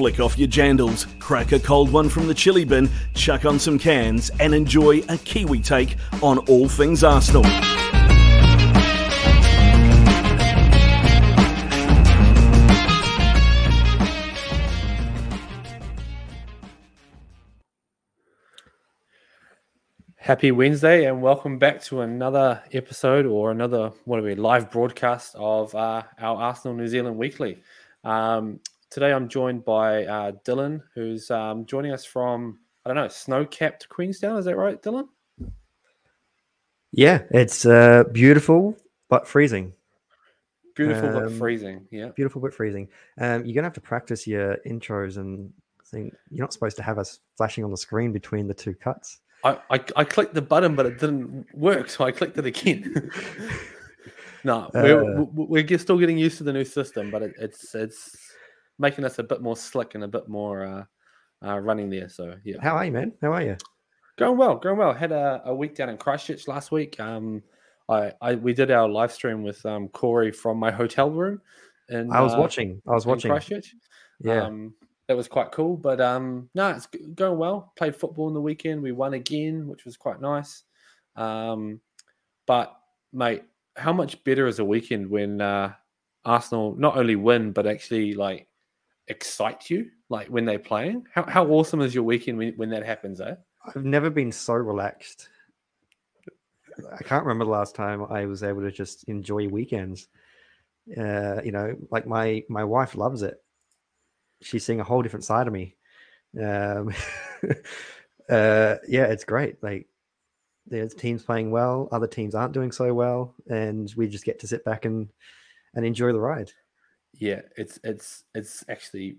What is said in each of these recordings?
Flick off your jandals, crack a cold one from the chili bin, chuck on some cans, and enjoy a Kiwi take on all things Arsenal. Happy Wednesday and welcome back to another episode or another what are we live broadcast of uh, our Arsenal New Zealand Weekly. Um, today I'm joined by uh, Dylan, who's um, joining us from I don't know snow-capped Queenstown. Is that right, Dylan? Yeah, it's uh, beautiful but freezing. Beautiful but Um, freezing. Yeah. Beautiful but freezing. Um, you're gonna have to practice your intros and think you're not supposed to have us flashing on the screen between the two cuts. I, I I clicked the button, but it didn't work, so I clicked it again. no, we're, Uh, we're still getting used to the new system, but it, it's it's making us a bit more slick and a bit more uh, uh, running there. So yeah, How are you, man? How are you? going well, going well. Had a, a week down in Christchurch last week. Um, I, I we did our live stream with um Corey from my hotel room, and I was watching. I was watching. Christchurch. Yeah. Um, that was quite cool. But um, no, it's going well. Played football in the weekend. We won again, which was quite nice. Um, but mate, how much better is a weekend when uh, Arsenal not only win but actually like excite you, like when they're playing? How how awesome is your weekend when, when that happens, eh? I've never been so relaxed. I can't remember the last time I was able to just enjoy weekends. Uh, you know, like my my wife loves it. She's seeing a whole different side of me. Um, uh, yeah, it's great. Like there's teams playing well, other teams aren't doing so well, and we just get to sit back and and enjoy the ride. Yeah it's it's it's actually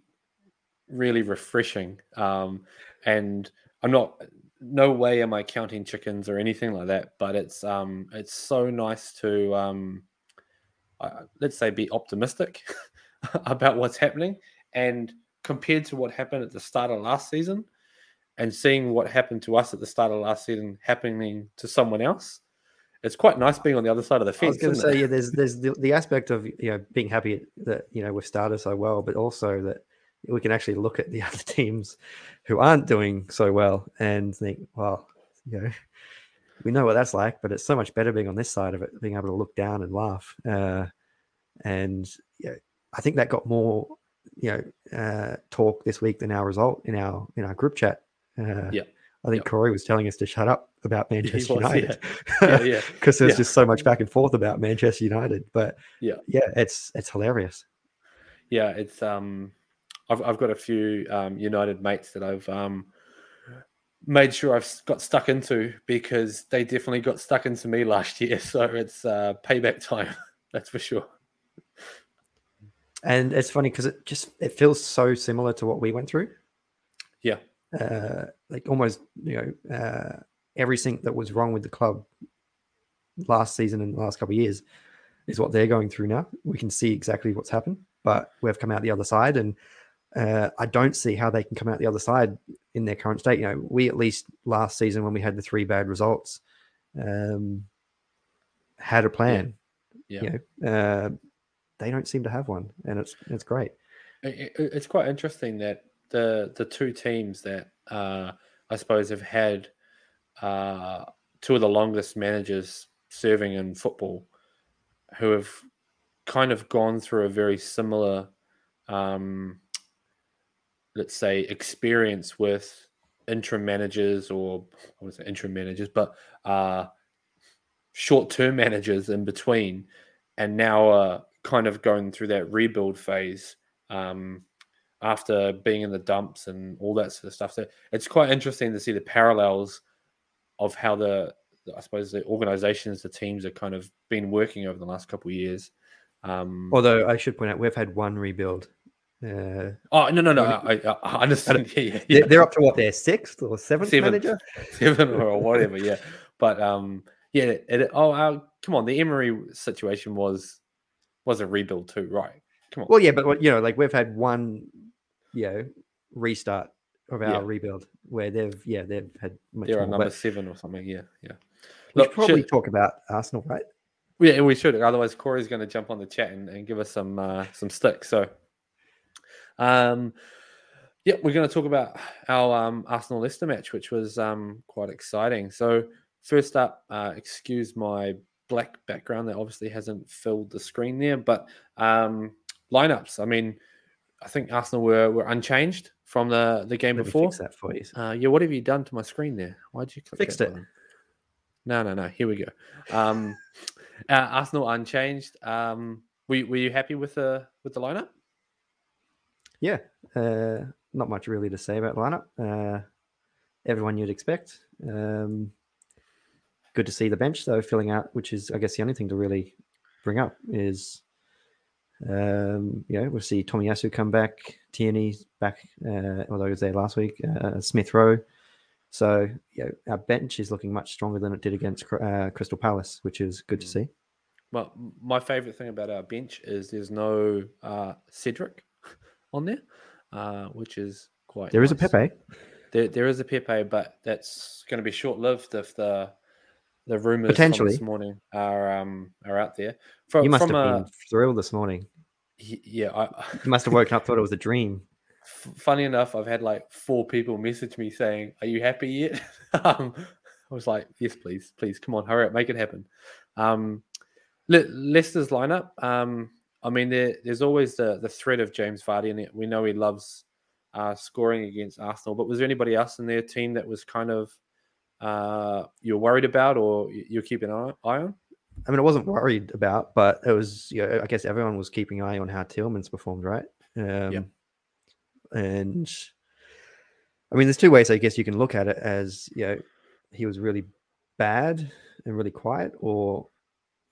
really refreshing um and i'm not no way am i counting chickens or anything like that but it's um it's so nice to um uh, let's say be optimistic about what's happening and compared to what happened at the start of last season and seeing what happened to us at the start of last season happening to someone else it's quite nice being on the other side of the fence. I was going to it? say, yeah, there's there's the, the aspect of you know being happy that you know we've started so well, but also that we can actually look at the other teams who aren't doing so well and think, well, you know, we know what that's like, but it's so much better being on this side of it, being able to look down and laugh. Uh, and yeah, I think that got more you know uh, talk this week than our result in our in our group chat. Uh, Yeah. I think Yeah. Corey was telling us to shut up about Manchester was, yeah. United. Yeah, yeah. because there's Yeah. just so much back and forth about Manchester United. But Yeah. yeah, it's it's hilarious. yeah it's um i've, I've got a few um united mates that i've um made sure i've got stuck into because they definitely got stuck into me last year so it's uh payback time that's for sure And it's funny because it just it feels so similar to what we went through. yeah Uh, like almost you know uh, everything that was wrong with the club last season and the last couple of years is what they're going through now. We can see exactly what's happened, but we've come out the other side, and uh, I don't see how they can come out the other side in their current state. You know, we at least last season when we had the three bad results, um, had a plan. yeah You know, uh, they don't seem to have one, and it's it's great. It- it- it's quite interesting that the the two teams that uh, I suppose have had uh, two of the longest managers serving in football, who have kind of gone through a very similar, um, let's say, experience with interim managers or I say interim managers, but uh, short term managers in between, and now are kind of going through that rebuild phase um, after being in the dumps and all that sort of stuff. So it's quite interesting to see the parallels of how the, I suppose the organizations, the teams are kind of been working over the last couple of years. Um, Although I should point out, we've had one rebuild. Uh, oh no no no! I, I, understand. Yeah, yeah, they're, up to what their sixth or seventh Seventh. manager. seven or whatever. Yeah, but um, yeah. It, it, oh, uh, come on. The Emery situation was was a rebuild too, right? Come on. Well, yeah, but you know, like we've had one, you know, restart of our Yeah. rebuild where they've, yeah, they've had much They're number but seven or something. Yeah, yeah. we Look, should probably should- talk about Arsenal, right? Yeah, we should. Otherwise, Corey's going to jump on the chat and, and give us some uh, some sticks. So, um, Yeah, we're going to talk about our um, Arsenal Leicester match, which was um, quite exciting. So, first up, uh, excuse my black background that obviously hasn't filled the screen there, but um, lineups. I mean, I think Arsenal were, were unchanged from the, the game Let before. fix that for you. Uh, yeah, what have you done to my screen there? Why did you click Fixed it. button? No, no, no. Here we go. Um, uh, Arsenal unchanged. Um, were, were you happy with the with the lineup? Yeah, uh, not much really to say about the lineup. Uh, everyone you'd expect. Um, good to see the bench though filling out, which is I guess the only thing to really bring up is, um, you know, we'll see Tomiyasu come back, Tierney's back, uh, although he was there last week, uh, Smith Rowe. So you know, our bench is looking much stronger than it did against uh, Crystal Palace, which is good to see. Well, my favourite thing about our bench is there's no uh, Cedric on there, uh, which is quite. There is a. Pepe. There, there is a Pepe, but that's going to be short lived if the the rumors Potentially. this morning are um are out there. From, You must from have a, been thrilled this morning. yeah. I, You must have woken up, thought it was a dream. f- funny enough, I've had like four people message me saying, "Are you happy yet?" um, I was like, "Yes, please, please, come on, hurry up, make it happen." Um, Le- Leicester's lineup. Um, I mean, there, there's always the the threat of James Vardy it. We know he loves uh, scoring against Arsenal, but was there anybody else in their team that was kind of uh, you're worried about or you're keeping an eye on? I mean, I wasn't worried about, but it was, you know, I guess everyone was keeping an eye on how Tielemans performed, right? Um, And I mean, there's two ways I guess you can look at it as, you know, he was really bad and really quiet, or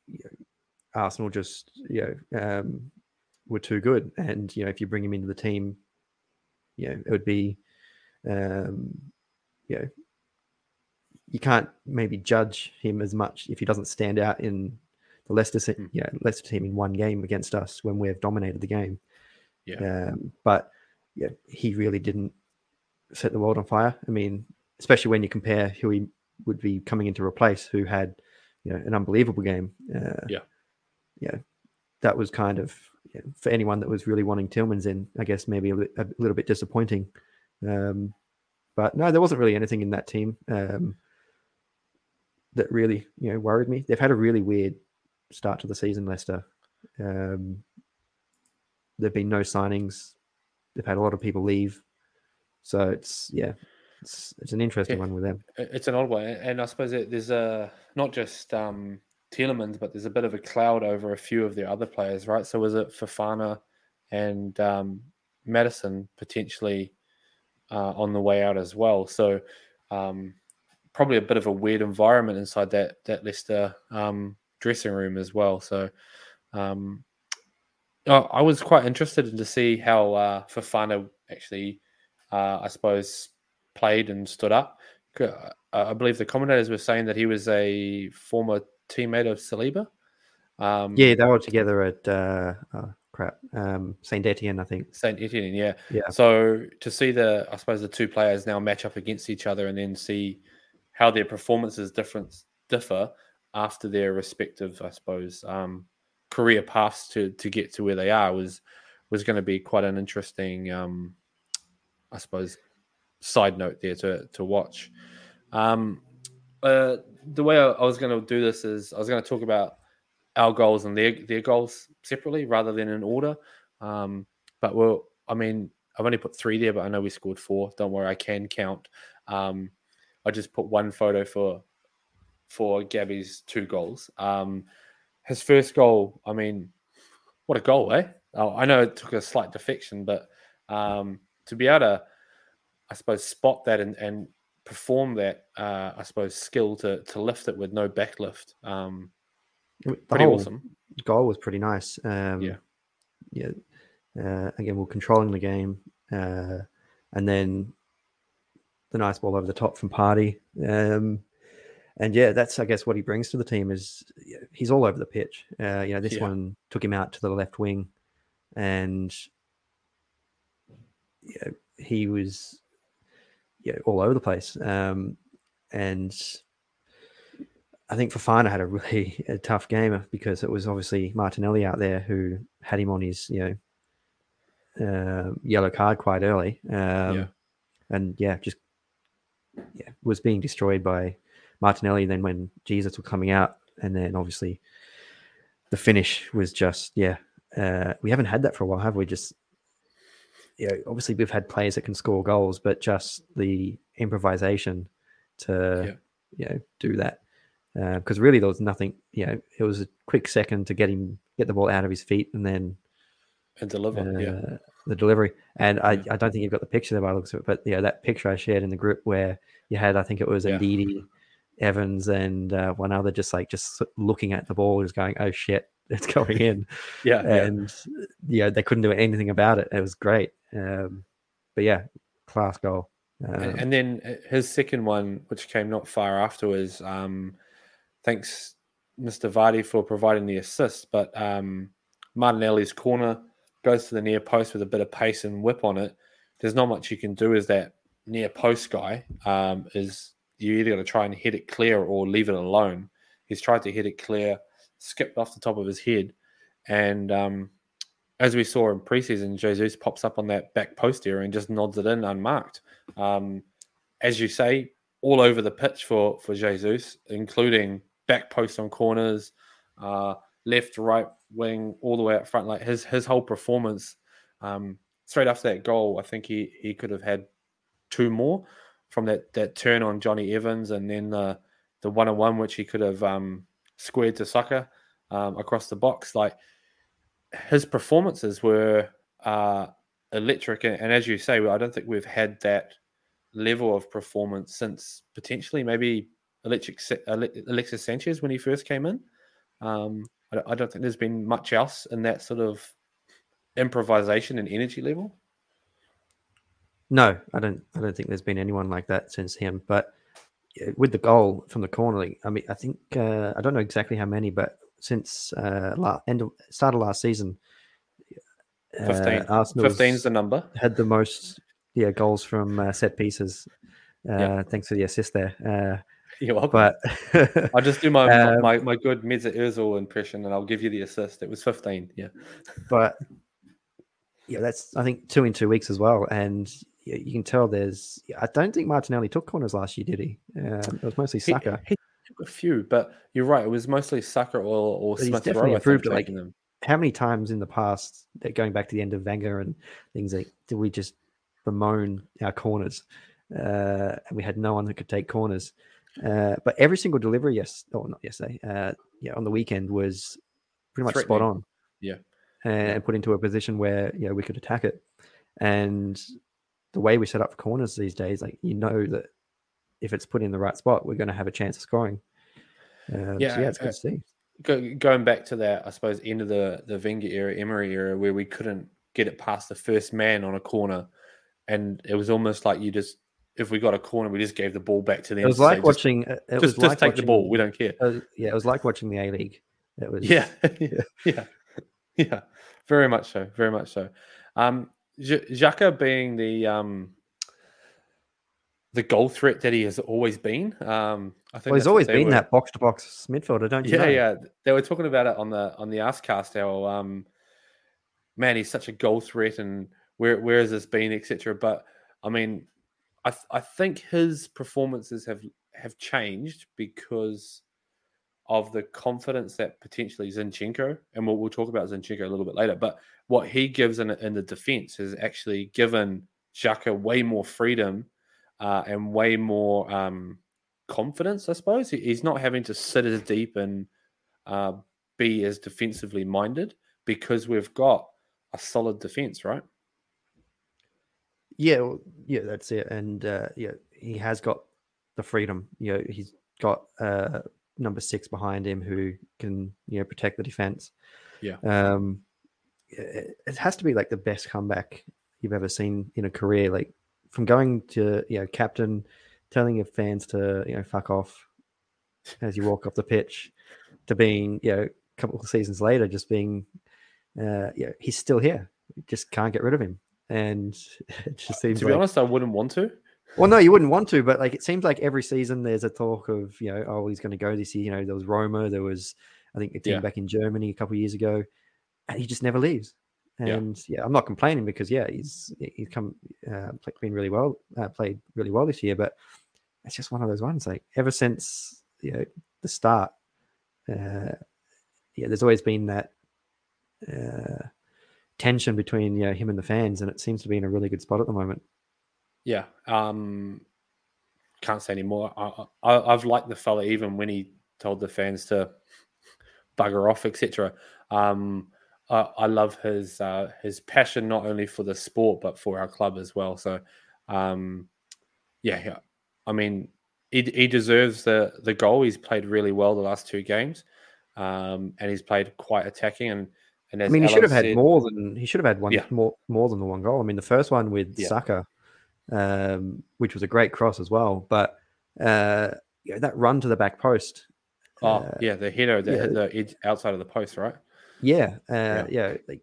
you know, Arsenal just, you know, um, were too good. And, you know, if you bring him into the team, you know, it would be, um, you know, you can't maybe judge him as much if he doesn't stand out in the Leicester, se- Mm. yeah, Leicester team in one game against us when we've dominated the game. Yeah. Um, but yeah, he really didn't set the world on fire. I mean, especially when you compare who he would be coming in to replace, who had you know an unbelievable game. Uh, Yeah. yeah, that was kind of know, for anyone that was really wanting Tielemans in. I guess maybe a, a little bit disappointing. Um, but no, there wasn't really anything in that team um, that really you know worried me. They've had a really weird start to the season, Leicester. Um, there've been no signings. They've had a lot of people leave, so it's yeah, it's it's an interesting Yeah. one with them. It's an odd one, and I suppose it, there's a not just um, Tielemans, but there's a bit of a cloud over a few of the other players, right? So was it Fofana and um, Maddison potentially uh, on the way out as well? So um, probably a bit of a weird environment inside that that Leicester um, dressing room as well. So um, I was quite interested in to see how uh, Fofana actually, uh, I suppose, played and stood up. Uh, I believe the commentators were saying that he was a former teammate of Saliba. Um, Yeah, they were together at uh, oh, crap um, Saint Etienne, I think. Saint Etienne, yeah. Yeah. So to see the, I suppose the two players now match up against each other and then see how their performances different differ after their respective, I suppose, um, career paths to to get to where they are was was going to be quite an interesting, um, I suppose, side note there to to watch. Um, uh, the way I, I was going to do this is I was going to talk about our goals and their their goals separately rather than in order. Um, but well, I mean, I've only put three there, but I know we scored four. Don't worry, I can count. Um, I just put one photo for for Gabby's two goals. Um, his first goal, I mean, what a goal, eh? Oh, I know it took a slight defection, but um, to be able to, I suppose, spot that and, and perform that, uh, I suppose, skill to to lift it with no backlift, um, pretty awesome. goal was pretty nice. Um, Yeah. yeah. Uh, again, we're controlling the game, uh, and then the nice ball over the top from Partey. Um, and yeah, that's I guess what he brings to the team is he's all over the pitch. Uh, you know, this Yeah. one took him out to the left wing, and yeah, he was yeah all over the place. Um, and I think Fofana had a really a tough game because it was obviously Martinelli out there who had him on his you know uh, yellow card quite early. Um, Yeah. And yeah, just yeah, was being destroyed by Martinelli. Then when Jesus were coming out, and then obviously the finish was just yeah. Uh, we haven't had that for a while, have we? Just yeah, obviously we've had players that can score goals, but just the improvisation to you know do that because really there was nothing. You know, it was a quick second to get him get the ball out of his feet, and then And deliver. uh, yeah. The delivery. And I, Yeah. I don't think you've got the picture there by the looks of it, but yeah, that picture I shared in the group where you had, I think it was Yeah. Ndidi, Evans, and uh, one other just like just looking at the ball, just going, "Oh shit, it's going in," Yeah. yeah. and yeah, they couldn't do anything about it. It was great, um, but yeah, class goal. Um, And, and then uh, his second one, which came not far afterwards, um, thanks Mr. Vardy for providing the assist. But um, Martinelli's corner goes to the near post with a bit of pace and whip on it. There's not much you can do as that near post guy. Um, is you either got to try and hit it clear or leave it alone. He's tried to hit it clear, skipped off the top of his head, and um, as we saw in preseason, Jesus pops up on that back post area and just nods it in unmarked. Um, as you say, all over the pitch for for Jesus, including back post on corners, uh, left, right wing, all the way up front. Like his his whole performance, um, straight after that goal, I think he he could have had two more from that that turn on Jonny Evans, and then the the one on one which he could have um, squared to Saka um, across the box. Like his performances were uh, electric, and, and as you say, I don't think we've had that level of performance since potentially maybe Electric, Alexis Sanchez when he first came in. Um, I, don't, I don't think there's been much else in that sort of improvisation and energy level. No, I don't. I don't think there's been anyone like that since him. But with the goal from the corner, I mean, I think uh, I don't know exactly how many, but since uh, la- end of, start of last season, uh, 15. Arsenal's 15's the number. had the most yeah goals from uh, set pieces. Uh, Yeah. Thanks for the assist there. You're welcome. but I'll just do my, Um, my my good Mesut Özil impression, and I'll give you the assist. It was 15. Yeah, but yeah, that's I think two in two weeks as well, and yeah, you can tell there's. I don't think Martinelli took corners last year, did he? Um, it was mostly He- Saka. He, took a few, but you're right. It was mostly Saka or or But he's Smith definitely Rowe. I think, like, them. how many times in the past, that going back to the end of Wenger and things like, did we just bemoan our corners? Uh, and we had no one that could take corners. Uh, but every single delivery, yes, or not yesterday, uh, yeah, on the weekend was pretty much spot on. Yeah. and put into a position where you know we could attack it. And the way we set up for corners these days, like you know that if it's put in the right spot, we're going to have a chance of scoring. Uh, Yeah, so yeah, it's good uh, to see. Go, going back to that, I suppose end of the the Wenger era, Emery era, where we couldn't get it past the first man on a corner, and it was almost like you just if we got a corner, we just gave the ball back to them. It was say, like just- watching. uh, It was just, like take the ball. watching- We don't care. uh, yeah, it was like watching the A League. It was Yeah, yeah, yeah, very much so, very much so. Um, Xhaka being the um, the goal threat that he has always been. Um, I think Well, he's always been were- that box to box midfielder, don't you? Yeah, know? yeah. They were talking about it on the on the Arsecast. How um, man, he's such a goal threat, and where where has this been, etc. But I mean, I th- I think his performances have have changed because of the confidence that potentially Zinchenko, and we'll, we'll talk about Zinchenko a little bit later. But what he gives in in the defense has actually given Xhaka way more freedom uh, and way more um, confidence. I suppose He- he's not having to sit as deep and uh, be as defensively minded because we've got a solid defense, right? Yeah, well, yeah, that's it. And uh, yeah, he has got the freedom. You know, he's got uh, number six behind him who can you know protect the defense. Yeah. Um, it, it has to be like the best comeback you've ever seen in a career. Like from going to you know captain, telling your fans to you know fuck off as you walk off the pitch, to being you know a couple of seasons later just being, uh, yeah, he's still here. Just can't get rid of him. And it just seems To be like honest, I wouldn't want to. well, no, you wouldn't want to, but like it seems like every season there's a talk of you know, oh, he's going to go this year. You know, there was Roma, there was I think a team Yeah. back in Germany a couple of years ago, and he just never leaves. And yeah, I'm not complaining because yeah, he's he's come uh, been really well, uh, played really well this year. But it's just one of those ones. Like ever since you know the start, uh, yeah, there's always been that uh, tension between know, him and the fans, and it seems to be in a really good spot at the moment. Yeah, um, can't say anymore. I, I, I've liked the fella even when he told the fans to bugger off, etc. Um, I, I, love his uh, his passion not only for the sport but for our club as well. So, um, yeah, I mean, he, he deserves the the goal. He's played really well the last two games, um, and he's played quite attacking. And, and I mean, he Alan should have said, had more than he should have had one yeah. more more than the one goal. I mean, the first one with yeah. Saka, um, which was a great cross as well, but uh, yeah, that run to the back post. Oh uh, yeah, the header that yeah. the edge outside of the post, right? Yeah, uh, yeah, yeah, like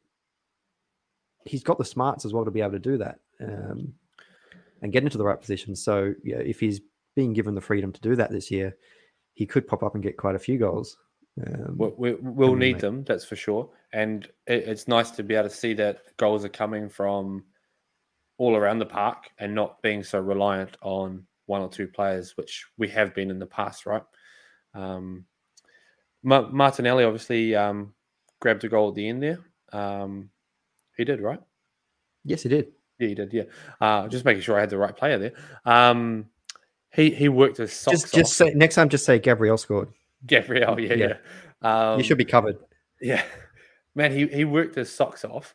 he's got the smarts as well to be able to do that. Um, and get into the right position. So yeah, if he's being given the freedom to do that this year, he could pop up and get quite a few goals. Um, we, will need make... them, that's for sure. And it, it's nice to be able to see that goals are coming from all around the park and not being so reliant on one or two players, which we have been in the past, right? Um, Martinelli obviously um, grabbed a goal at the end there. Um, he did, right? Yes, he did. Yeah, he did. Yeah, uh, just making sure I had the right player there. Um, he he worked his socks just just say next time. Just say Gabriel scored. Gabriel, yeah, yeah. yeah. Um, you should be covered. Yeah, man, he he worked his socks off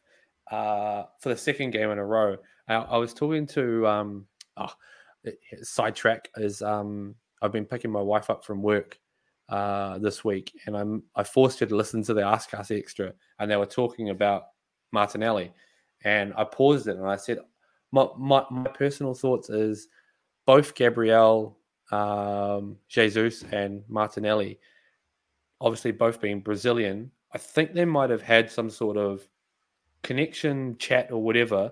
uh, for the second game in a row. I, I was talking to um, oh, sidetrack is um, I've been picking my wife up from work uh, this week, and I'm I forced her to listen to the Arsecast Extra, and they were talking about Martinelli, and I paused it and I said, my, my, my personal thoughts is both Gabriel, um, Jesus, and Martinelli, obviously both being Brazilian, I think they might have had some sort of connection, chat, or whatever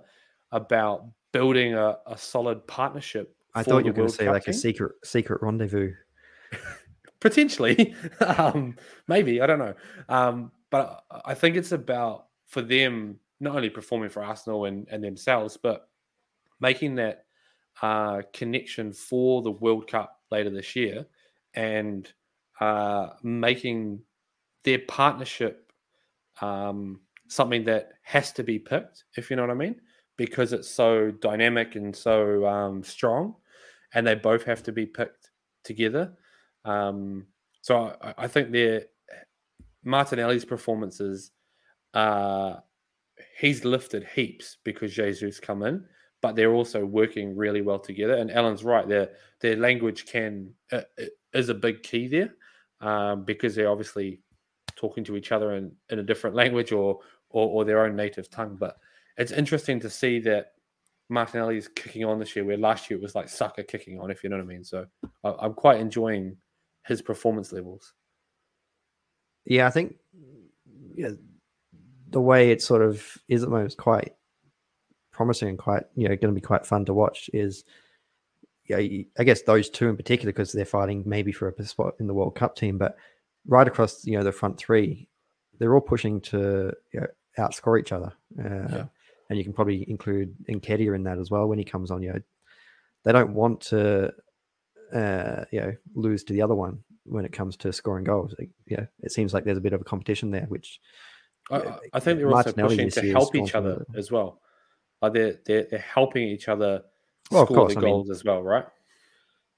about building a, a solid partnership. I thought you were going to say Cup like team. a secret secret rendezvous. Potentially, um, maybe I don't know, um, but I think it's about for them not only performing for Arsenal and, and themselves, but making that uh, connection for the World Cup later this year and uh, making their partnership um, something that has to be picked, if you know what I mean, because it's so dynamic and so um, strong, and they both have to be picked together. Um, so I, I think their Martinelli's performances uh, he's lifted heaps because Jesus come in, but they're also working really well together. And Alan's right; their their language can uh, uh, is a big key there um, because they're obviously talking to each other in, in a different language or, or or their own native tongue. But it's interesting to see that Martinelli is kicking on this year, where last year it was like Saka kicking on, if you know what I mean. So I, am quite enjoying his performance levels. Yeah, I think yeah, the way it sort of is at the moment is quite promising and quite you know going to be quite fun to watch. Is yeah, I guess those two in particular because they're fighting maybe for a spot in the World Cup team, but right across you know the front three, they're all pushing to you know, outscore each other. Uh, yeah. And you can probably include Nketiah in that as well when he comes on. You know, they don't want to uh, you know lose to the other one when it comes to scoring goals. Yeah, it seems like there's a bit of a competition there, which I, I think they're also pushing to help each other as well. Like they're, they're they're helping each other well, score the goals mean, as well, right?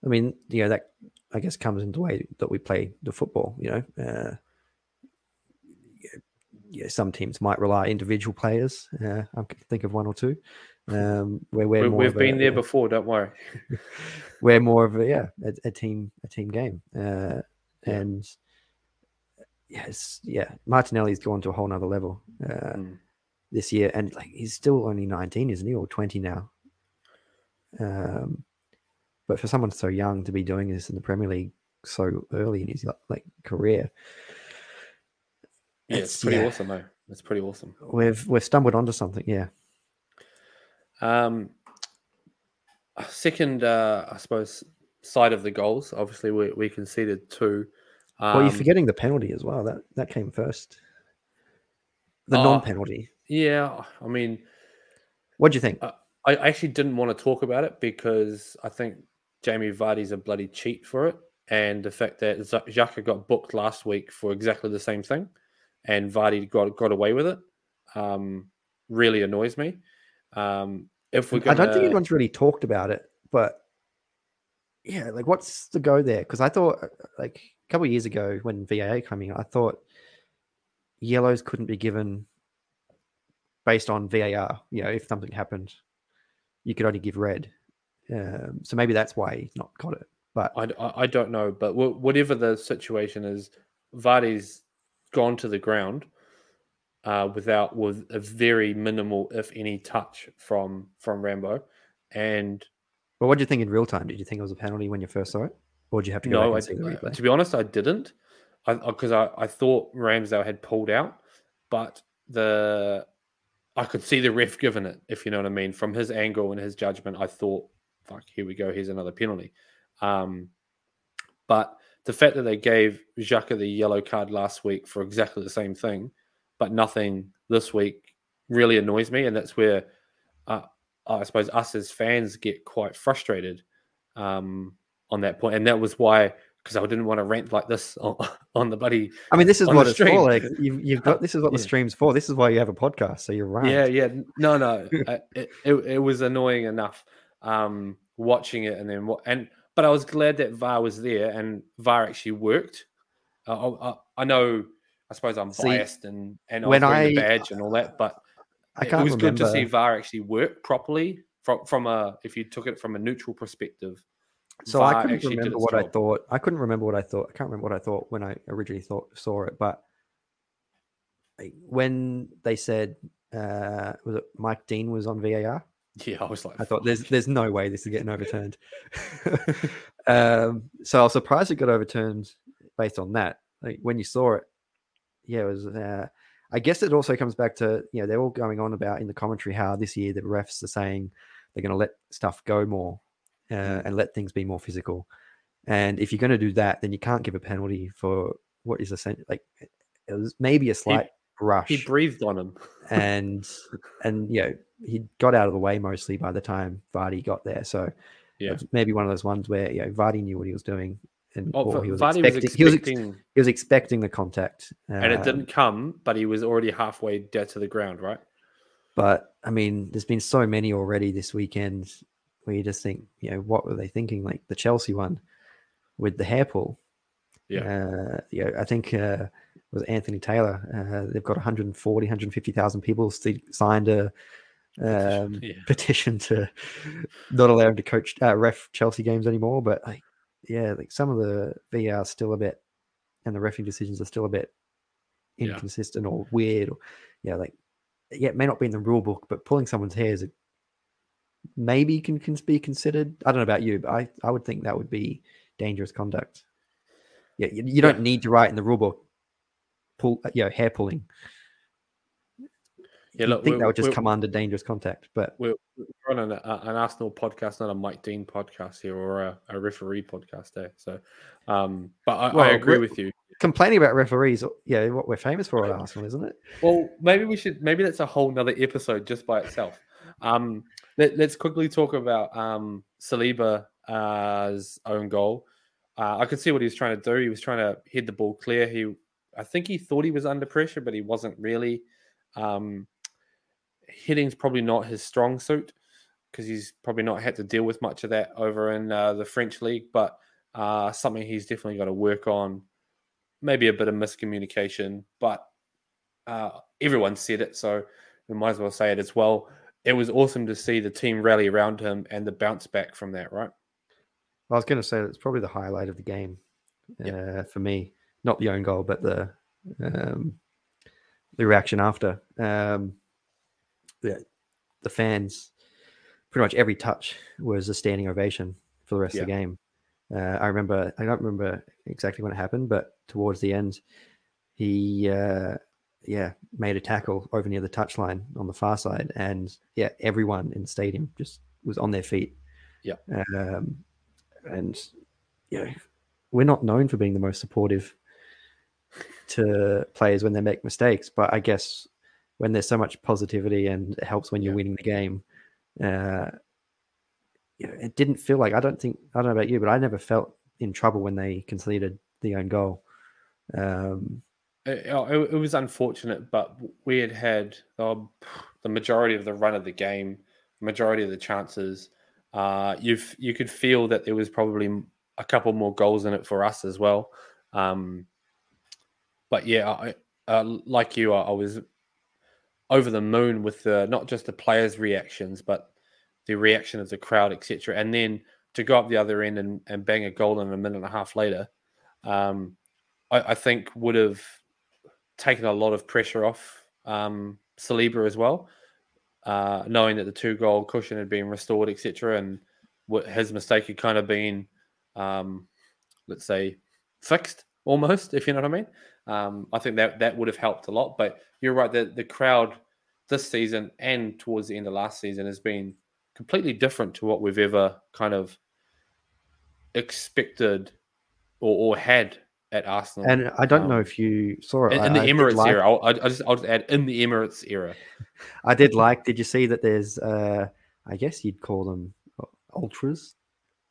I mean, you know that I guess comes into the way that we play the football. You know, uh, yeah, some teams might rely individual players. Uh, I can think of one or two. Um, where we're we, have been a, there before. Don't worry. we're more of a yeah a, a team a team game, uh, and yes, yeah, Martinelli's gone to a whole nother level uh, mm. This year, and like he's still only nineteen, isn't he, or twenty now? Um, but for someone so young to be doing this in the Premier League so early in his like career, yeah, it's, it's pretty yeah, awesome, though. It's pretty awesome. We've we've stumbled onto something, yeah. Um, second, uh, I suppose, side of the goals. Obviously, we we conceded two. Um, well, you're um, forgetting the penalty as well. That that came first. The oh, non-penalty. Yeah, I mean, what do you think? Uh, I actually didn't want to talk about it because I think Jamie Vardy's a bloody cheat for it, and the fact that Xhaka got booked last week for exactly the same thing, and Vardy got got away with it, um, really annoys me. Um, if we, I don't think anyone's really talked about it, but yeah, like what's the go there? Because I thought like a couple of years ago when VAR coming, I thought yellows couldn't be given based on VAR. You know, if something happened, you could only give red. Um, so maybe that's why he's not got it. But I, I don't know. But whatever the situation is, Vardy's gone to the ground uh, without with a very minimal, if any, touch from from Rambo. And well, what did you think in real time? Did you think it was a penalty when you first saw it, or did you have to go no, I, To be honest, I didn't, because I, I, I, thought Ramsdale had pulled out, but the I could see the ref giving it, if you know what I mean, from his angle and his judgment. I thought, fuck, here we go, here's another penalty. Um, but the fact that they gave Xhaka the yellow card last week for exactly the same thing, but nothing this week, really annoys me, and that's where uh, I suppose us as fans get quite frustrated um, on that point, and that was why because I didn't want to rant like this on, on the buddy. I mean, this is what it's stream. for. Like you've, you've got this is what yeah. the stream's for. This is why you have a podcast. So you're right. Yeah, yeah. No, no. it, it, it was annoying enough um, watching it, and then what? And but I was glad that VAR was there, and VAR actually worked. Uh, I, I, know. I suppose I'm see, biased and and when I the badge and all that, but I can't it was remember. good to see VAR actually work properly from from a if you took it from a neutral perspective. So VAR I couldn't remember what job. I thought. I couldn't remember what I thought. I can't remember what I thought when I originally thought saw it. But when they said uh, was it Mike Dean was on VAR? Yeah, I was like, I thought there's there's no way this is getting overturned. um, so I was surprised it got overturned based on that. Like when you saw it, yeah, it was. Uh, I guess it also comes back to you know they're all going on about in the commentary how this year the refs are saying they're going to let stuff go more uh, mm. and let things be more physical. And if you're going to do that, then you can't give a penalty for what is essentially like it was maybe a slight he, rush. He breathed on him, and and you know he got out of the way mostly by the time Vardy got there. So yeah, maybe one of those ones where you know Vardy knew what he was doing and oh, he was, expecting, was expecting, he was, he was expecting the contact, uh, and it didn't come, but he was already halfway dead to the ground, right? But I mean, there's been so many already this weekend where you just think, you know, what were they thinking? Like the Chelsea one with the hair pull. Yeah. Uh, you know, I think uh, was Anthony Taylor. Uh, they've got 140, 150,000 people signed a um, yeah. petition to not allow him to coach uh, ref Chelsea games anymore. But like, yeah, like some of the VR still a bit, and the refing decisions are still a bit inconsistent yeah. or weird. Or yeah, like yeah, it may not be in the rule book, but pulling someone's hair is a, maybe can can be considered. I don't know about you, but I I would think that would be dangerous conduct. Yeah, you, you don't need to write in the rule book pull, you know, hair pulling. Yeah, look, I think that would just come under dangerous contact. But we're, we're on an, an, Arsenal podcast, not a Mike Dean podcast here, or a, a referee podcast there. So, um, but I, well, I agree with you. Complaining about referees, yeah, what we're famous for at Arsenal, isn't it? Well, maybe we should. Maybe that's a whole nother episode just by itself. Um, let, us quickly talk about um, Saliba's own goal. Uh, I could see what he was trying to do. He was trying to hit the ball clear. He, I think he thought he was under pressure, but he wasn't really. Um, hitting's probably not his strong suit because he's probably not had to deal with much of that over in uh, the French league, but uh, something he's definitely got to work on. Maybe a bit of miscommunication, but uh, everyone said it, so we might as well say it as well. It was awesome to see the team rally around him and the bounce back from that, right? I was going to say it's probably the highlight of the game uh, for me. Not the own goal, but the um, the reaction after. Um, the, the fans, pretty much every touch was a standing ovation for the rest yeah. of the game. Uh, I remember, I don't remember exactly when it happened, but towards the end, he, uh, yeah, made a tackle over near the touchline on the far side, and yeah, everyone in the stadium just was on their feet. Yeah, um, and you know, we're not known for being the most supportive to players when they make mistakes, but I guess when there's so much positivity and it helps when you're Yeah. winning the game. Uh, you know, it didn't feel like I don't think I don't know about you, but I never felt in trouble when they conceded the own goal. Um, It, it, it was unfortunate, but we had had the majority of the run of the game, majority of the chances. Uh, you've you could feel that there was probably a couple more goals in it for us as well. Um, but yeah, I, uh, like you, I, I was over the moon with the not just the players' reactions, but the reaction of the crowd, etc. And then to go up the other end and, and bang a goal in a minute and a half later, um, I, I think would have taken a lot of pressure off um, Saliba as well, uh, knowing that the two goal cushion had been restored, etc. And what his mistake had kind of been, um, let's say, fixed almost, if you know what I mean. Um, I think that that would have helped a lot. But you're right, the, the crowd this season and towards the end of last season has been completely different to what we've ever kind of expected or, or had at Arsenal. and I don't know Um, if you saw it in, in the I Emirates like- era, I'll, I just I'll just add in the Emirates era. I did like. Did you see that? There's, uh, I guess you'd call them ultras.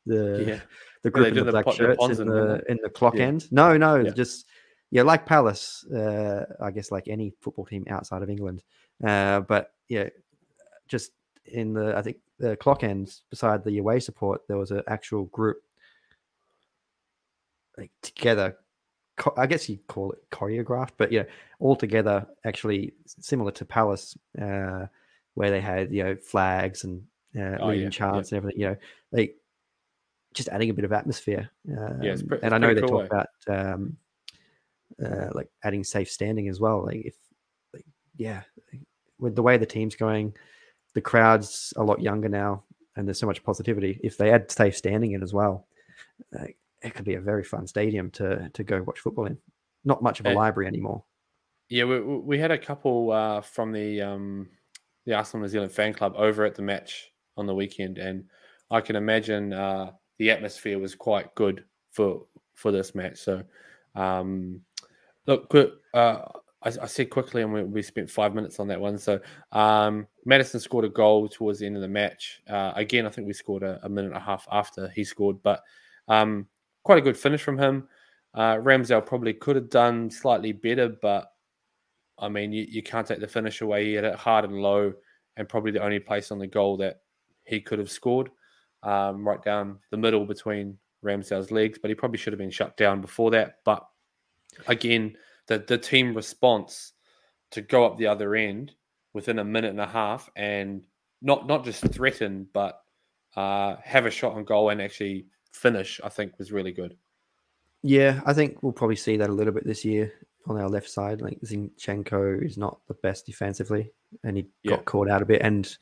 The Yeah. the group in the the black shirts ponds in the in the clock Yeah. end. No, no, Yeah. just yeah, like Palace. Uh, I guess like any football team outside of England. Uh, but yeah, just in the I think the clock ends beside the away support, there was an actual group like together. I guess you'd call it choreographed, but yeah, all together, actually similar to Palace, uh, where they had you know flags and uh, Oh, leading yeah, yeah. chants and everything. You know, they just adding a bit of atmosphere. Um, pre- and I know they cool, talk about um, uh, like adding safe standing as well. Like if, like, yeah, with the way the team's going, the crowd's a lot younger now, and there's so much positivity. If they add safe standing in as well, like, it could be a very fun stadium to to go watch football in. Not much of a Eh, library anymore. Yeah, we, we we had a couple uh, from the um, the Arsenal New Zealand fan club over at the match on the weekend, and I can imagine uh, the atmosphere was quite good for for this match. So, um, look, uh, I, I said quickly, and we, we spent five minutes on that one. So, um, Maddison scored a goal towards the end of the match. Uh, again, I think we scored a, a minute and a half after he scored, but um, quite a good finish from him. Uh, Ramsdale probably could have done slightly better, but I mean, you, you can't take the finish away. He had it hard and low, and probably the only place on the goal that he could have scored, um, right down the middle between Ramsdale's legs. But he probably should have been shut down before that. But again, the the team response to go up the other end within a minute and a half and not not just threaten, but uh, have a shot on goal and actually finish, I think was really good. Yeah, I think we'll probably see that a little bit this year on our left side. Like Zinchenko is not the best defensively, and he Yeah. got caught out a bit. And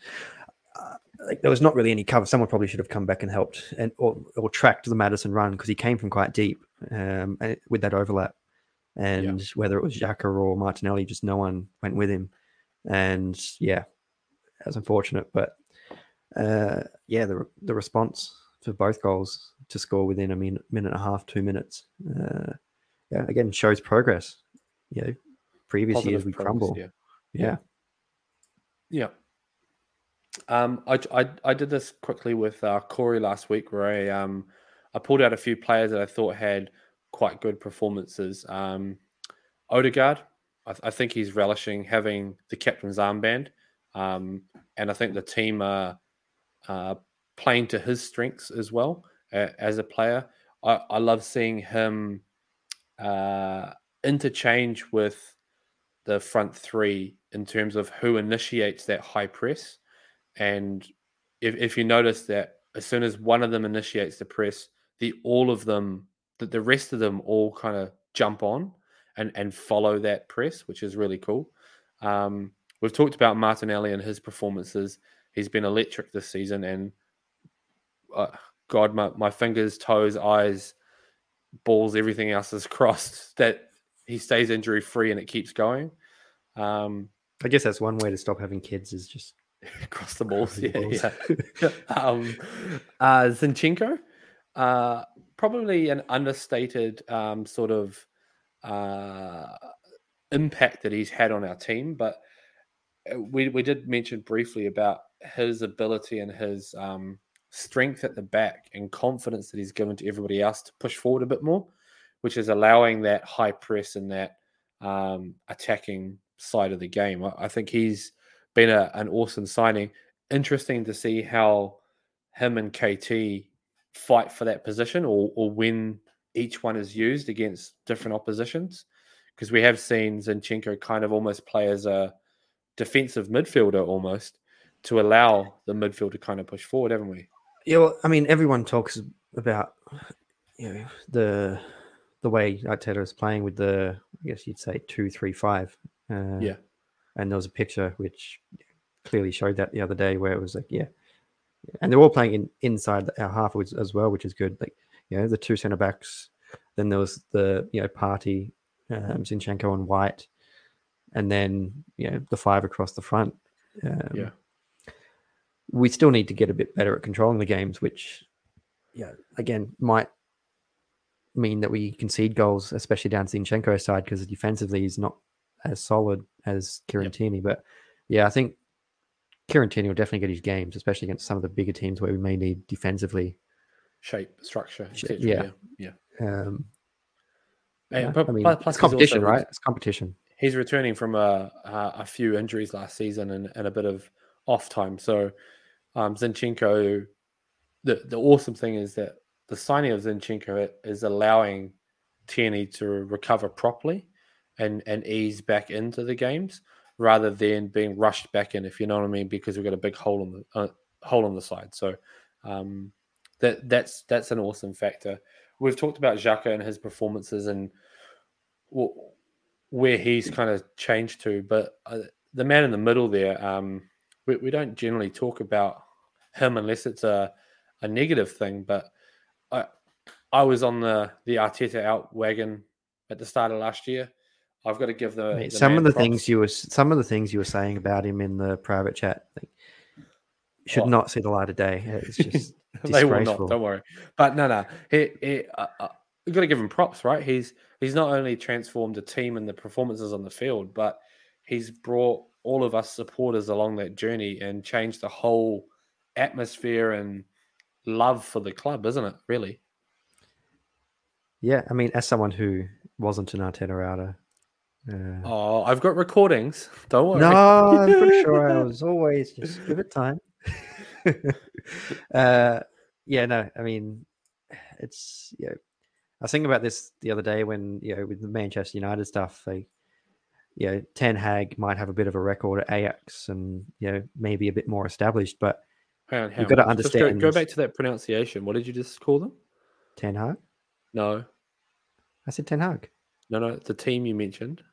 uh, like there was not really any cover. Someone probably should have come back and helped and or, or tracked the Maddison run because he came from quite deep um, with that overlap. And whether it was Xhaka or Martinelli, just no one went with him. And yeah, that was unfortunate. But uh, yeah, the the response for both goals to score within a minute, minute and a half, two minutes. Uh, yeah, again shows progress. You know, previous Positive years we progress, crumble. yeah. Yeah. Yeah. Um, I, I I did this quickly with uh, Corey last week, where I um I pulled out a few players that I thought had quite good performances. Um, Odegaard, I, I think he's relishing having the captain's armband, um, and I think the team are uh, playing to his strengths as well uh, as a player. I, I love seeing him uh, interchange with the front three in terms of who initiates that high press. And if, if you notice that as soon as one of them initiates the press, the all of them, the, the rest of them all kind of jump on and, and follow that press, which is really cool. Um, we've talked about Martinelli and his performances. He's been electric this season, and uh, God, my, my fingers, toes, eyes, balls, everything else is crossed that he stays injury free and it keeps going. Um, I guess that's one way to stop having kids is just cross the balls, yeah, balls. yeah. um, uh, Zinchenko, uh, probably an understated um, sort of uh, impact that he's had on our team, but uh, we we did mention briefly about his ability and his um, strength at the back and confidence that he's given to everybody else to push forward a bit more, which is allowing that high press and that um, attacking side of the game. I, think he's been a, an awesome signing. Interesting to see how him and KT fight for that position or, or when each one is used against different oppositions. Because we have seen Zinchenko kind of almost play as a defensive midfielder almost to allow the midfield to kind of push forward, haven't we? Yeah, well, I mean, everyone talks about you know the the way Arteta is playing with the I guess you'd say two three five. Uh, Yeah. and there was a picture which clearly showed that the other day where it was like yeah, and they're all playing in inside our half as well, which is good. Like you know the two centre backs, then there was the you know Partey, um, Zinchenko and White, and then you know the five across the front. Um, Yeah. We still need to get a bit better at controlling the games, which, yeah, again, might mean that we concede goals, especially down Zinchenko's side, because defensively he's not as solid as Kieran Tierney. But yeah, I think Kieran Tierney will definitely get his games, especially against some of the bigger teams where we may need defensively. Shape, structure, yeah. Yeah. yeah. Um, yeah, but I mean, plus- he's also competition, right? It's competition. he's returning from a, a a few injuries last season and, and a bit of off time. So um, Zinchenko, the the awesome thing is that the signing of Zinchenko is allowing Tierney to recover properly and and ease back into the games rather than being rushed back in. If you know what I mean, because we've got a big hole in the uh, hole on the side. So um, that that's that's an awesome factor. We've talked about Xhaka and his performances and. wh- where he's kind of changed to. But uh, the man in the middle there, um, we, we don't generally talk about him unless it's a, a negative thing. But I I was on the the Arteta out wagon at the start of last year. I've got to give the, Mate, the some of the props. things you were some of the things you were saying about him in the private chat like, should What? not see the light of day. It's just they will not. Don't worry. But no, no. He, he, uh, uh, we've got to give him props, right? He's he's not only transformed the team and the performances on the field, but he's brought all of us supporters along that journey and change the whole atmosphere and love for the club, isn't it? Really? yeah. I mean, as someone who wasn't an Arteta router, uh, Oh, I've got recordings. Don't worry. no, I'm pretty sure I was always just give it time. uh, yeah, no, I mean, it's you know, I was thinking about this the other day when you know with the Manchester United stuff, they, you know, Ten Hag might have a bit of a record at Ajax and you know maybe a bit more established, but Hang on, hang You've got to go- understand Go, this. back to that pronunciation. What did you just call them? Ten Hag, No, I said Ten Hag, no, no. The team you mentioned.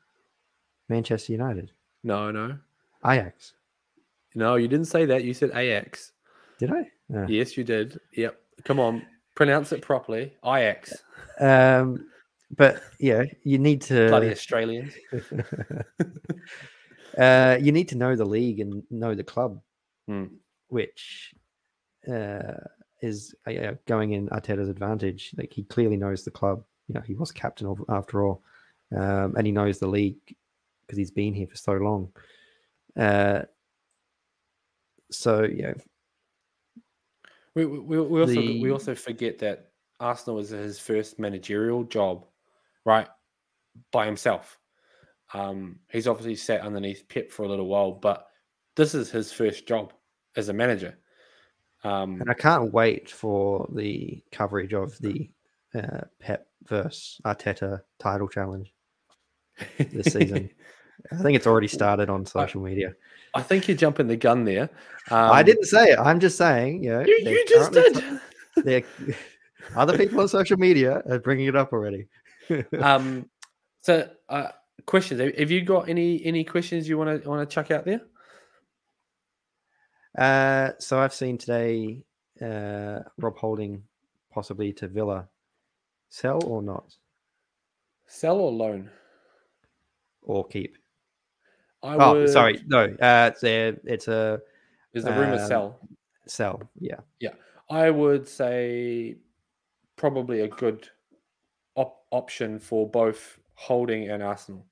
Manchester United, No, no, Ajax. no. You didn't say that. You said Ajax. Did I? Uh, Yes, you did. Yep. Come on, pronounce it properly. Ajax. Um, but yeah, you need to Bloody Australians. uh, you need to know the league and know the club, Hmm. which uh, is uh, going in Arteta's advantage. Like he clearly knows the club. You know, he was captain of, after all, um, and he knows the league because he's been here for so long. Uh, so yeah, We, we, we we also we also forget that Arsenal was his first managerial job, right, by himself. Um, he's obviously sat underneath Pep for a little while, but this is his first job as a manager. Um, and I can't wait for the coverage of the uh, Pep versus Arteta title challenge this season. I think it's already started on social media. I think you're jumping the gun there. I Um, didn't say it. I'm just saying, you know, You, you just did. they're- other people on social media are bringing it up already. Um, so, uh, questions. Have you got any any questions you want to want to chuck out there? Uh, so I've seen today uh, Rob Holding possibly to Villa. Sell or not? Sell or loan? Or keep? I Oh, would, sorry. No, uh, it's a, it's a Is the rumor um, sell? sell. Yeah. Yeah. I would say probably a good option for both Holding and Arsenal.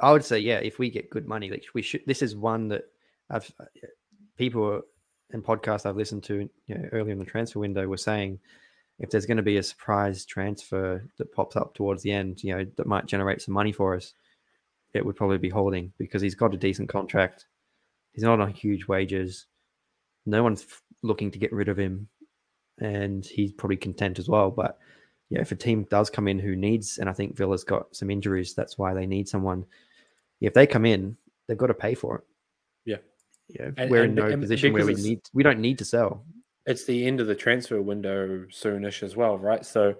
I would say, yeah, if we get good money, like we should. This is one that I've uh, people and podcasts I've listened to, you know, earlier in the transfer window were saying if there's going to be a surprise transfer that pops up towards the end, you know, that might generate some money for us, it would probably be holding because he's got a decent contract. He's not on huge wages. No one's looking to get rid of him, and he's probably content as well. But yeah, if a team does come in who needs, and I think Villa's got some injuries, that's why they need someone. If they come in, they've got to pay for it. Yeah. Yeah, we're and- in no and position where we need. We don't need to sell. it's the end of the transfer window soonish as well, right? So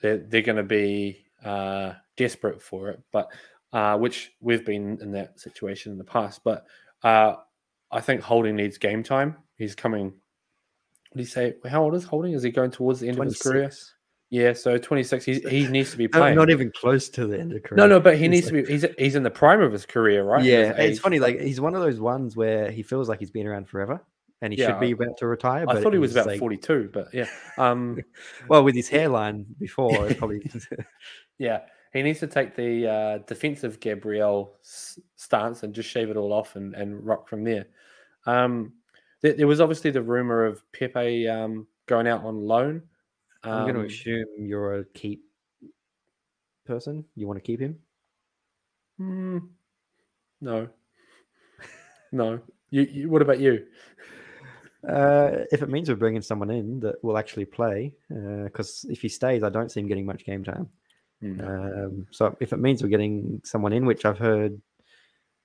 they're, they're going to be uh, desperate for it, but uh, which we've been in that situation in the past. But uh, I think Holding needs game time. He's coming. What do you say? How old is Holding? Is he going towards the end of his career? 26. Yeah, so 26. He's, he needs to be No, playing. not even close to the end of career. no, no, but he needs to be. He's he's in the prime of his career, right? Yeah, it's funny. Like he's one of those ones where he feels like he's been around forever, and he Yeah, should be about to retire. I thought he was he's, about like- 42, but yeah. Um, Well, with his hairline before, probably. Yeah, he needs to take the uh, defensive Gabriel s- stance and just shave it all off and, and rock from there. Um, there, there was obviously the rumor of Pepe um, going out on loan. I'm going to Um, assume you're a keep person. You want to keep him? hmm, no, no. You, you, what about you? Uh, if it means we're bringing someone in that will actually play, because if he stays, I don't see him getting much game time. No. Um, so if it means we're getting someone in, which I've heard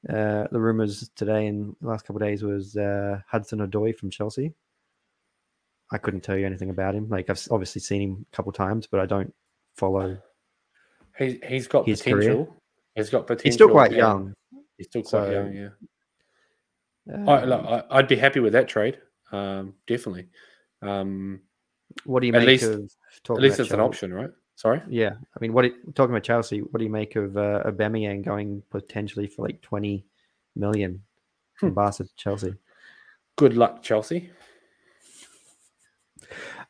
uh, the rumors today and the last couple of days was uh, Hudson Odoi from Chelsea. I couldn't tell you anything about him. Like I've obviously seen him a couple of times, but I don't follow. He, he's got his career. potential. He's got potential. He's still quite and young. He's still quite so, young. Yeah. I, look, Um, I, I'd be happy with that trade. Um, definitely. Um, what do you at make least- of at least it's an option, right? Sorry. Yeah, I mean, what talking about Chelsea? What do you make of uh, Aubameyang going potentially for like twenty million from Hmm. Barca to Chelsea? Good luck, Chelsea.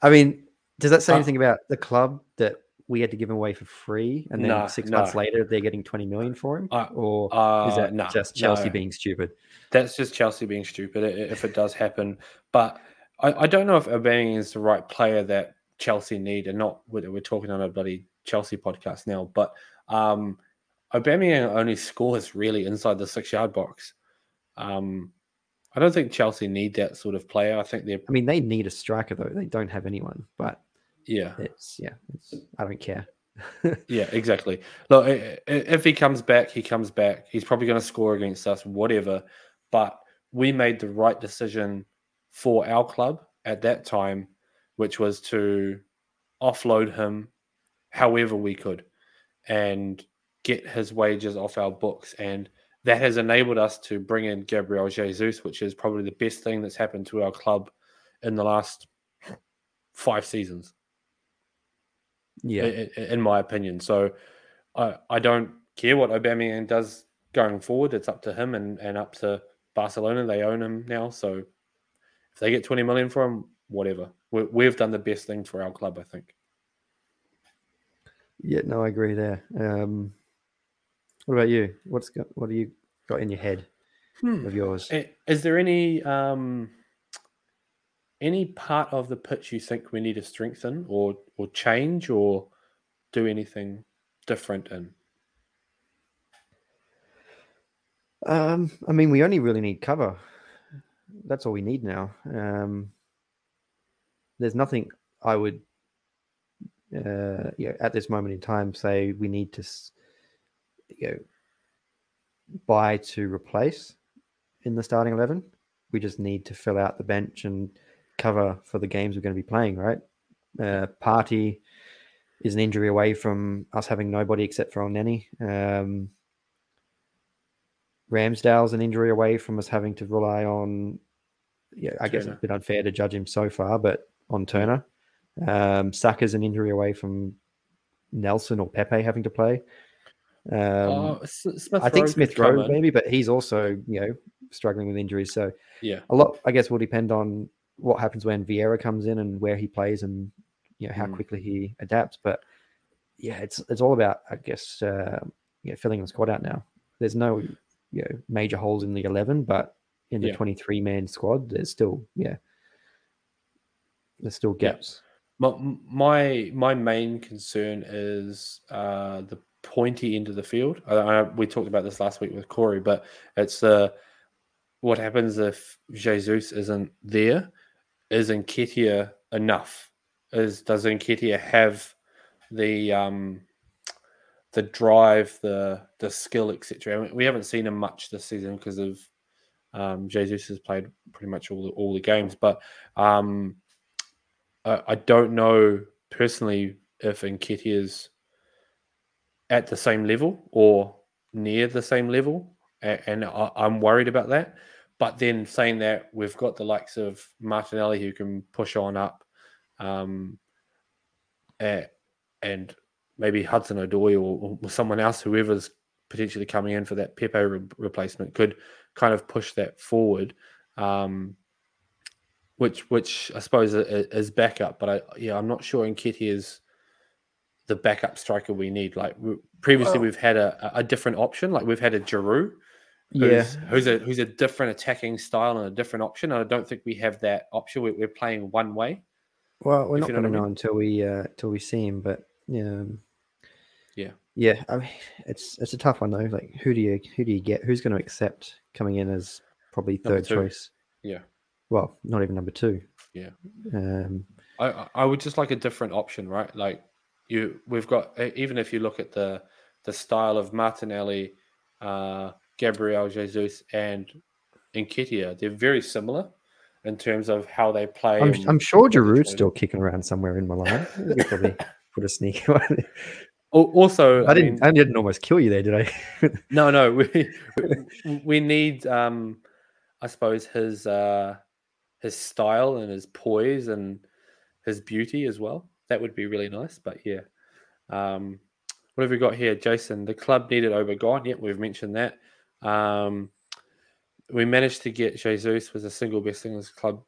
I mean, does that say Uh, anything about the club that we had to give him away for free, and then six months later they're getting twenty million for him, Uh, or Uh, is that nah, just Chelsea being stupid? That's just Chelsea being stupid if it does happen. But I, I don't know if Aubameyang is the right player that Chelsea need, and not we're, we're talking on a bloody Chelsea podcast now. But um, Aubameyang only scores really inside the six-yard box. Um, I don't think Chelsea need that sort of player. I think they're I mean, they need a striker though; they don't have anyone. But yeah, it's yeah, it's, I don't care. yeah, exactly. Look, if he comes back, he comes back. He's probably going to score against us, whatever. But we made the right decision for our club at that time, which was to offload him however we could and get his wages off our books. And that has enabled us to bring in Gabriel Jesus, which is probably the best thing that's happened to our club in the last five seasons Yeah, in my opinion. So I I don't care what Aubameyang does going forward. It's up to him and, and up to Barcelona. They own him now, so if they get twenty million for him, whatever. We, we've done the best thing for our club, I think. yeah, no, I agree there. Um, what about you? What's got, what do you got in your head of yours? Is there any um any part of the pitch you think we need to strengthen or or change or do anything different in? Um, I mean, we only really need cover. That's all we need now. Um, there's nothing I would, uh, you know, at this moment in time, say we need to, you know, buy to replace in the starting eleven. We just need to fill out the bench and cover for the games we're going to be playing. Right? Uh, Partey is an injury away from us having nobody except for Elneny. Um, Ramsdale's an injury away from us having to rely on. Yeah, I guess it's a bit unfair to judge him so far, but on Turner, um, Saka's an injury away from Nelson or Pepe having to play. Um, Smith I think Smith Rowe maybe, but he's also you know struggling with injuries. So Yeah, a lot, I guess, will depend on what happens when Vieira comes in and where he plays and you know how Mm. quickly he adapts. But yeah, it's it's all about I guess uh, yeah filling the squad out now. there's no you know major holes in the eleven, but in the Yeah. 23 man squad, there's still yeah, there's still gaps. My my my main concern is uh, the pointy end of the field. I, I, we talked about this last week with Corey, but it's the what happens if Jesus isn't there? Is Nketiah enough? Is does Nketiah have the um, the drive, the the skill, etc. I mean, we haven't seen him much this season because of um, Jesus has played pretty much all the, all the games, but um, I, I don't know personally if Nketiah is at the same level or near the same level, and, and I, I'm worried about that. But then saying that we've got the likes of Martinelli who can push on up, um, eh, and maybe Hudson Odoi or, or someone else, whoever's potentially coming in for that Pepe re- replacement, could kind of push that forward. Um, which, which I suppose is backup, but I, yeah, I'm not sure Nketiah is the backup striker we need. Like we, previously, Well- we've had a, a different option. Like we've had a Giroud, Yeah, who's, who's a who's a different attacking style and a different option. And I don't think we have that option. We're, we're playing one way. well, we're not going to know until we uh, until we see him, but um, Yeah. yeah. I mean, it's it's a tough one though. Like, who do you who do you get? Who's going to accept coming in as probably third choice? Yeah. Well, not even number two. Yeah. Um, I I- I would just like a different option, right? Like you, we've got even if you look at the the style of Martinelli, uh, Gabriel Jesus, and Nketiah, they're very similar in terms of how they play. I'm, I'm sure Giroud's still kicking around somewhere in Milan. We probably put a sneaky one. Also, I didn't. mean- I didn't almost kill you there, did I? No, no, we we, we need um I suppose his uh his style and his poise and his beauty as well. That would be really nice. But yeah. Um what have we got here? Jason, the club needed Obregon. Yep, we've mentioned that. Um we managed to get Jesus was the single best thing in this club.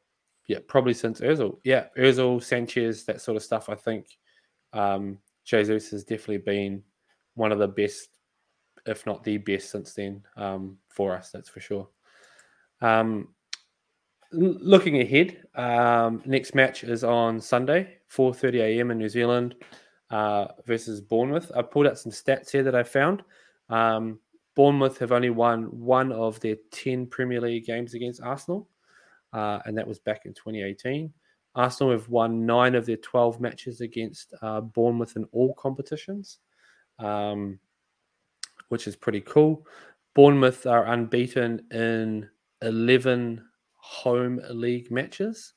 Yeah, probably since Özil. Yeah, Özil, Sanchez, that sort of stuff. I think um Jesus has definitely been one of the best if not the best since then um, for us. That's for sure. Um, looking ahead, um, next match is on Sunday, 4:30 a.m. in New Zealand uh, versus Bournemouth. I pulled out some stats here that I found. Um, Bournemouth have only won one of their 10 Premier League games against Arsenal, uh, and that was back in 2018. Arsenal have won nine of their 12 matches against uh, Bournemouth in all competitions. Um, which is pretty cool. Bournemouth are unbeaten in 11 home league matches,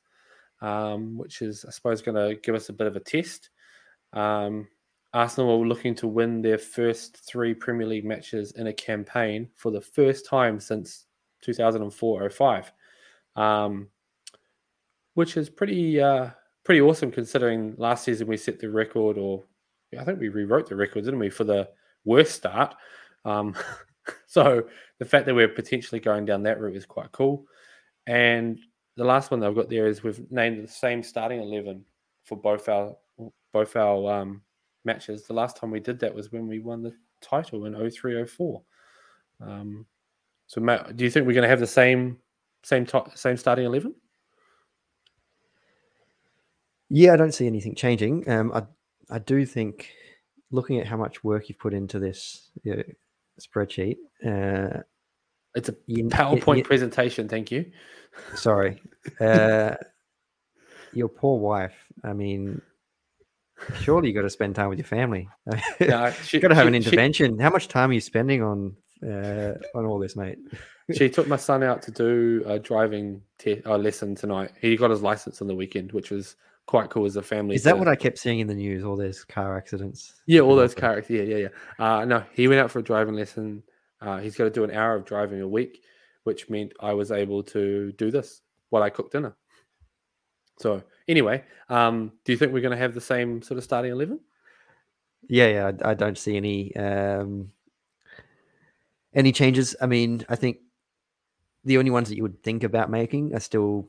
um, which is, I suppose, going to give us a bit of a test. Um, Arsenal are looking to win their first three Premier League matches in a campaign for the first time since 2004 05, um, which is pretty uh, pretty awesome considering last season we set the record, or I think we rewrote the record, didn't we, for the worst start. Um, so the fact that we're potentially going down that route is quite cool. And the last one that I've got there is we've named the same starting eleven for both our both our um, matches. The last time we did that was when we won the title in 0304. Um, so Matt, do you think we're going to have the same same to- same starting eleven? Yeah, I don't see anything changing. Um, I I do think looking at how much work you've put into this you know, spreadsheet. Uh, It's a you, PowerPoint you- presentation. Thank you. sorry, uh, your poor wife. I mean, surely you got to spend time with your family. you No, she- got to have an she- she- intervention. How much time are you spending on uh, on all this, mate? she took my son out to do a driving te- uh, lesson tonight. He got his license on the weekend, which was quite cool as a family. Is that to- what I kept seeing in the news? All those car accidents. Yeah, all those car characters. Yeah, yeah, yeah. Uh, no, he went out for a driving lesson. Uh, he's got to do an hour of driving a week, which meant I was able to do this while I cooked dinner. So anyway, um, do you think we're going to have the same sort of starting eleven? Yeah, yeah. I, I don't see any um, any changes. I mean, I think the only ones that you would think about making are still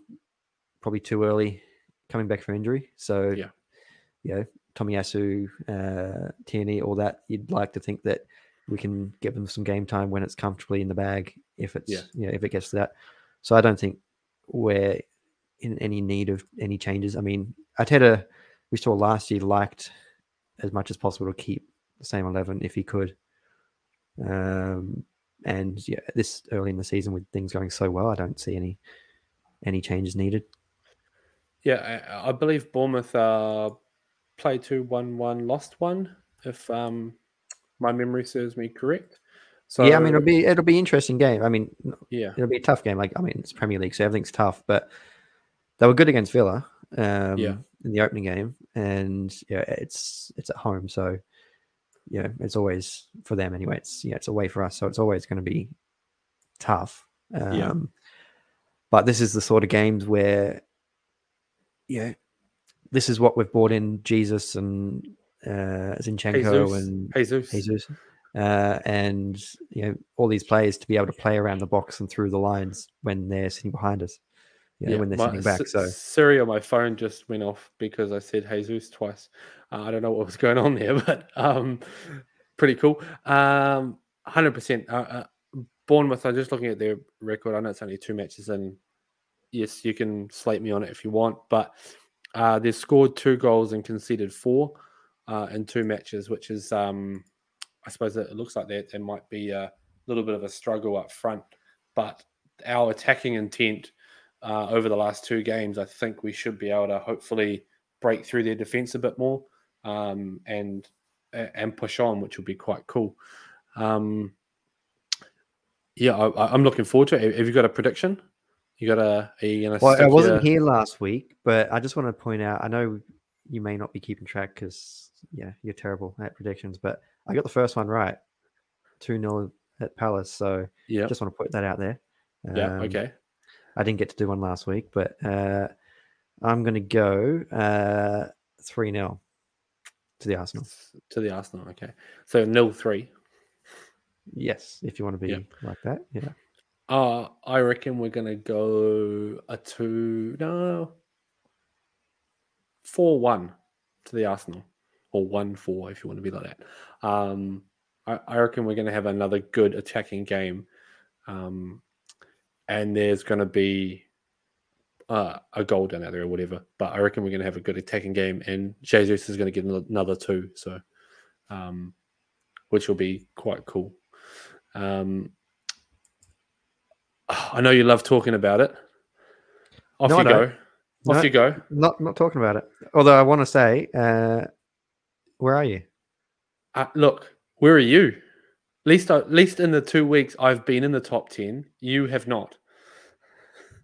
probably too early coming back from injury. So Yeah. you know, Tomiyasu, uh, Tierney, all that. You'd like to think that we can give them some game time when it's comfortably in the bag. If it's Yeah. yeah, if it gets to that. So I don't think we're in any need of any changes. I mean, Arteta, we saw last year liked as much as possible to keep the same eleven if he could. Um, and yeah, this early in the season with things going so well, I don't see any any changes needed. Yeah, I, I believe Bournemouth uh, played two one one, lost one. If um, my memory serves me correct. So yeah, I mean it'll be it'll be interesting game. I mean, yeah, it'll be a tough game. Like I mean, it's Premier League, so everything's tough. But they were good against Villa um, Yeah. in the opening game, and yeah, it's it's at home, so yeah, it's always for them anyway. It's yeah, it's away for us, so it's always going to be tough. Um, Yeah. But this is the sort of games where, yeah, this is what we've brought in Jesus and uh, Zinchenko Jesus, and Jesus. Jesus, uh, and you know all these players to be able to play around the box and through the lines when they're sitting behind us, you know, when they're my- sitting back. So Siri on my phone just went off because I said Jesus twice. Uh, I don't know what was going on there, but um, pretty cool. Um, hundred percent. Uh, uh, Bournemouth. I'm just looking at their record. I know it's only two matches, and yes, you can slate me on it if you want, but uh, they've scored two goals and conceded four uh, in two matches, which is, um, I suppose, it looks like that there might be a little bit of a struggle up front, but our attacking intent uh, over the last two games, I think we should be able to hopefully break through their defense a bit more um, and and push on, which will be quite cool. Um, yeah, I, I'm looking forward to it. Have you got a prediction? You got a? You well, I wasn't your- here last week, but I just want to point out. I know you may not be keeping track because yeah, you're terrible at predictions, but I got the first one right, two 0 at Palace. So Yeah. just want to put that out there. yeah. Um, Okay. I didn't get to do one last week, but uh, I'm going to go uh, 3 0 to the Arsenal. To the Arsenal. Okay. So nil three. Yes, if you want to be Yeah. like that. Yeah. Uh, I reckon we're gonna go a two no four one to the Arsenal. Or one four if you want to be like that. Um I, I reckon we're gonna have another good attacking game. Um and there's gonna be uh, a goal down out there or whatever. But I reckon we're gonna have a good attacking game and Jesus is gonna get another two, so um which will be quite cool. Um I know you love talking about it. Off No, you go. Off No. you go. Not not talking about it. Although I want to say, uh, where are you? Uh, look, where are you? At least, at least in the two weeks I've been in the top ten, you have not.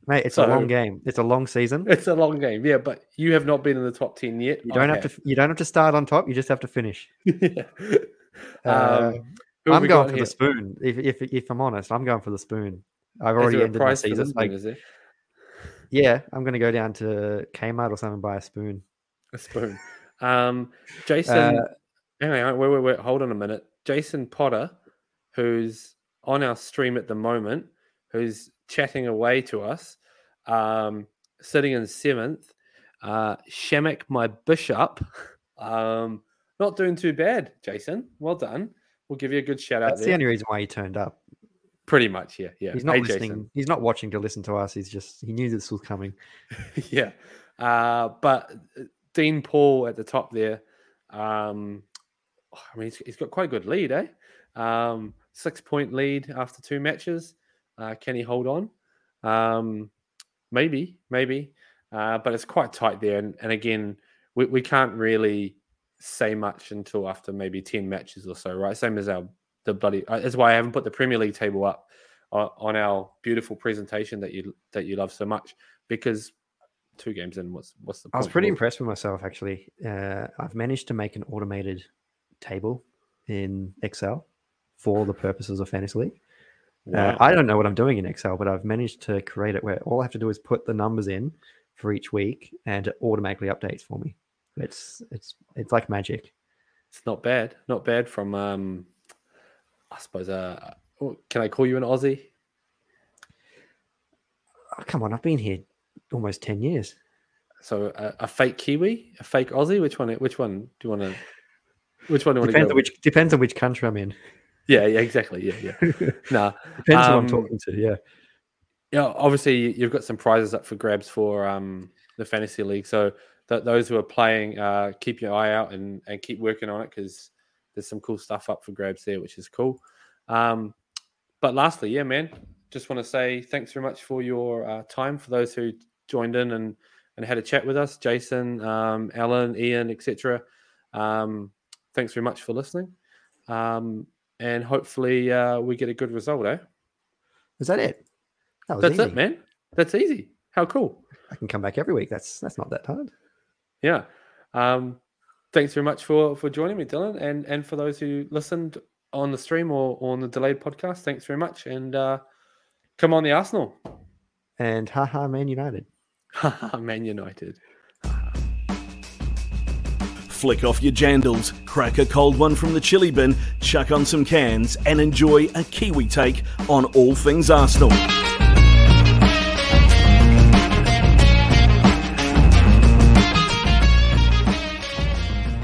Mate, it's a long game. It's a long season. It's a long game, yeah, but you have not been in the top ten yet. You don't have to. You don't have to start on top. You just have to finish. to. Uh, um, I'm going for here? the spoon. If, if if I'm honest, I'm going for the spoon. I've already ended the season. Like, yeah, I'm going to go down to Kmart or something and buy a spoon. A spoon. Um, Jason, Uh, on, wait, wait, wait, hold on a minute. Jason Potter, who's on our stream at the moment, who's chatting away to us, um, sitting in seventh. Uh, Shemek, my bishop, um, not doing too bad, Jason. Well done. We'll give you a good shout out That's the only reason why he turned up. Pretty much, yeah, yeah. He's not Hey, listening. Jason. He's not watching to listen to us. He's just he knew this was coming. yeah. Uh, but Dean Paul at the top there. Um, I mean, he's, he's got quite a good lead, eh? Um, six point lead after two matches. Uh, can he hold on? Um, maybe, maybe. Uh, but it's quite tight there. And, and again, we, we can't really say much until after maybe 10 matches or so, right? Same as our the bloody. Uh, that's why I haven't put the Premier League table up uh, on our beautiful presentation that you that you love so much because two games in, what's what's the I was pretty impressed with myself actually. Uh, I've managed to make an automated table in Excel for the purposes of fantasy league. wow. Uh, I don't know what I'm doing in Excel, but I've managed to create it where all I have to do is put the numbers in for each week, and it automatically updates for me. It's it's it's like magic. It's not bad. Not bad from um I suppose uh oh, can I call you an Aussie? Oh, come on, I've been here almost ten years. So a, a fake Kiwi, a fake Aussie. Which one? Which one do you want to? Which one do you want to Depends go? on which depends on which country I'm in. Yeah, yeah, exactly. Yeah, yeah. nah, Depends who I'm um, talking to. Yeah. yeah. Obviously, you've got some prizes up for grabs for um, the fantasy league. So th- those who are playing, uh, keep your eye out and, and keep working on it because there's some cool stuff up for grabs there, which is cool. Um, but lastly, yeah, man, just want to say thanks very much for your uh, time. For those who joined in and and had a chat with us, Jason, um, Alan, Ian, etc. Um, thanks very much for listening. Um, and hopefully uh, we get a good result, eh? Is that it? That was That's easy. it, man. That's easy. How cool. I can come back every week. That's that's not that hard. Yeah. Um, thanks very much for for joining me, Dylan, and and for those who listened on the stream or, or on the delayed podcast. Thanks very much, and uh, come on the Arsenal, And haha, Man United. Man United. Flick off your jandals, crack a cold one from the chili bin, chuck on some cans, and enjoy a Kiwi take on all things Arsenal.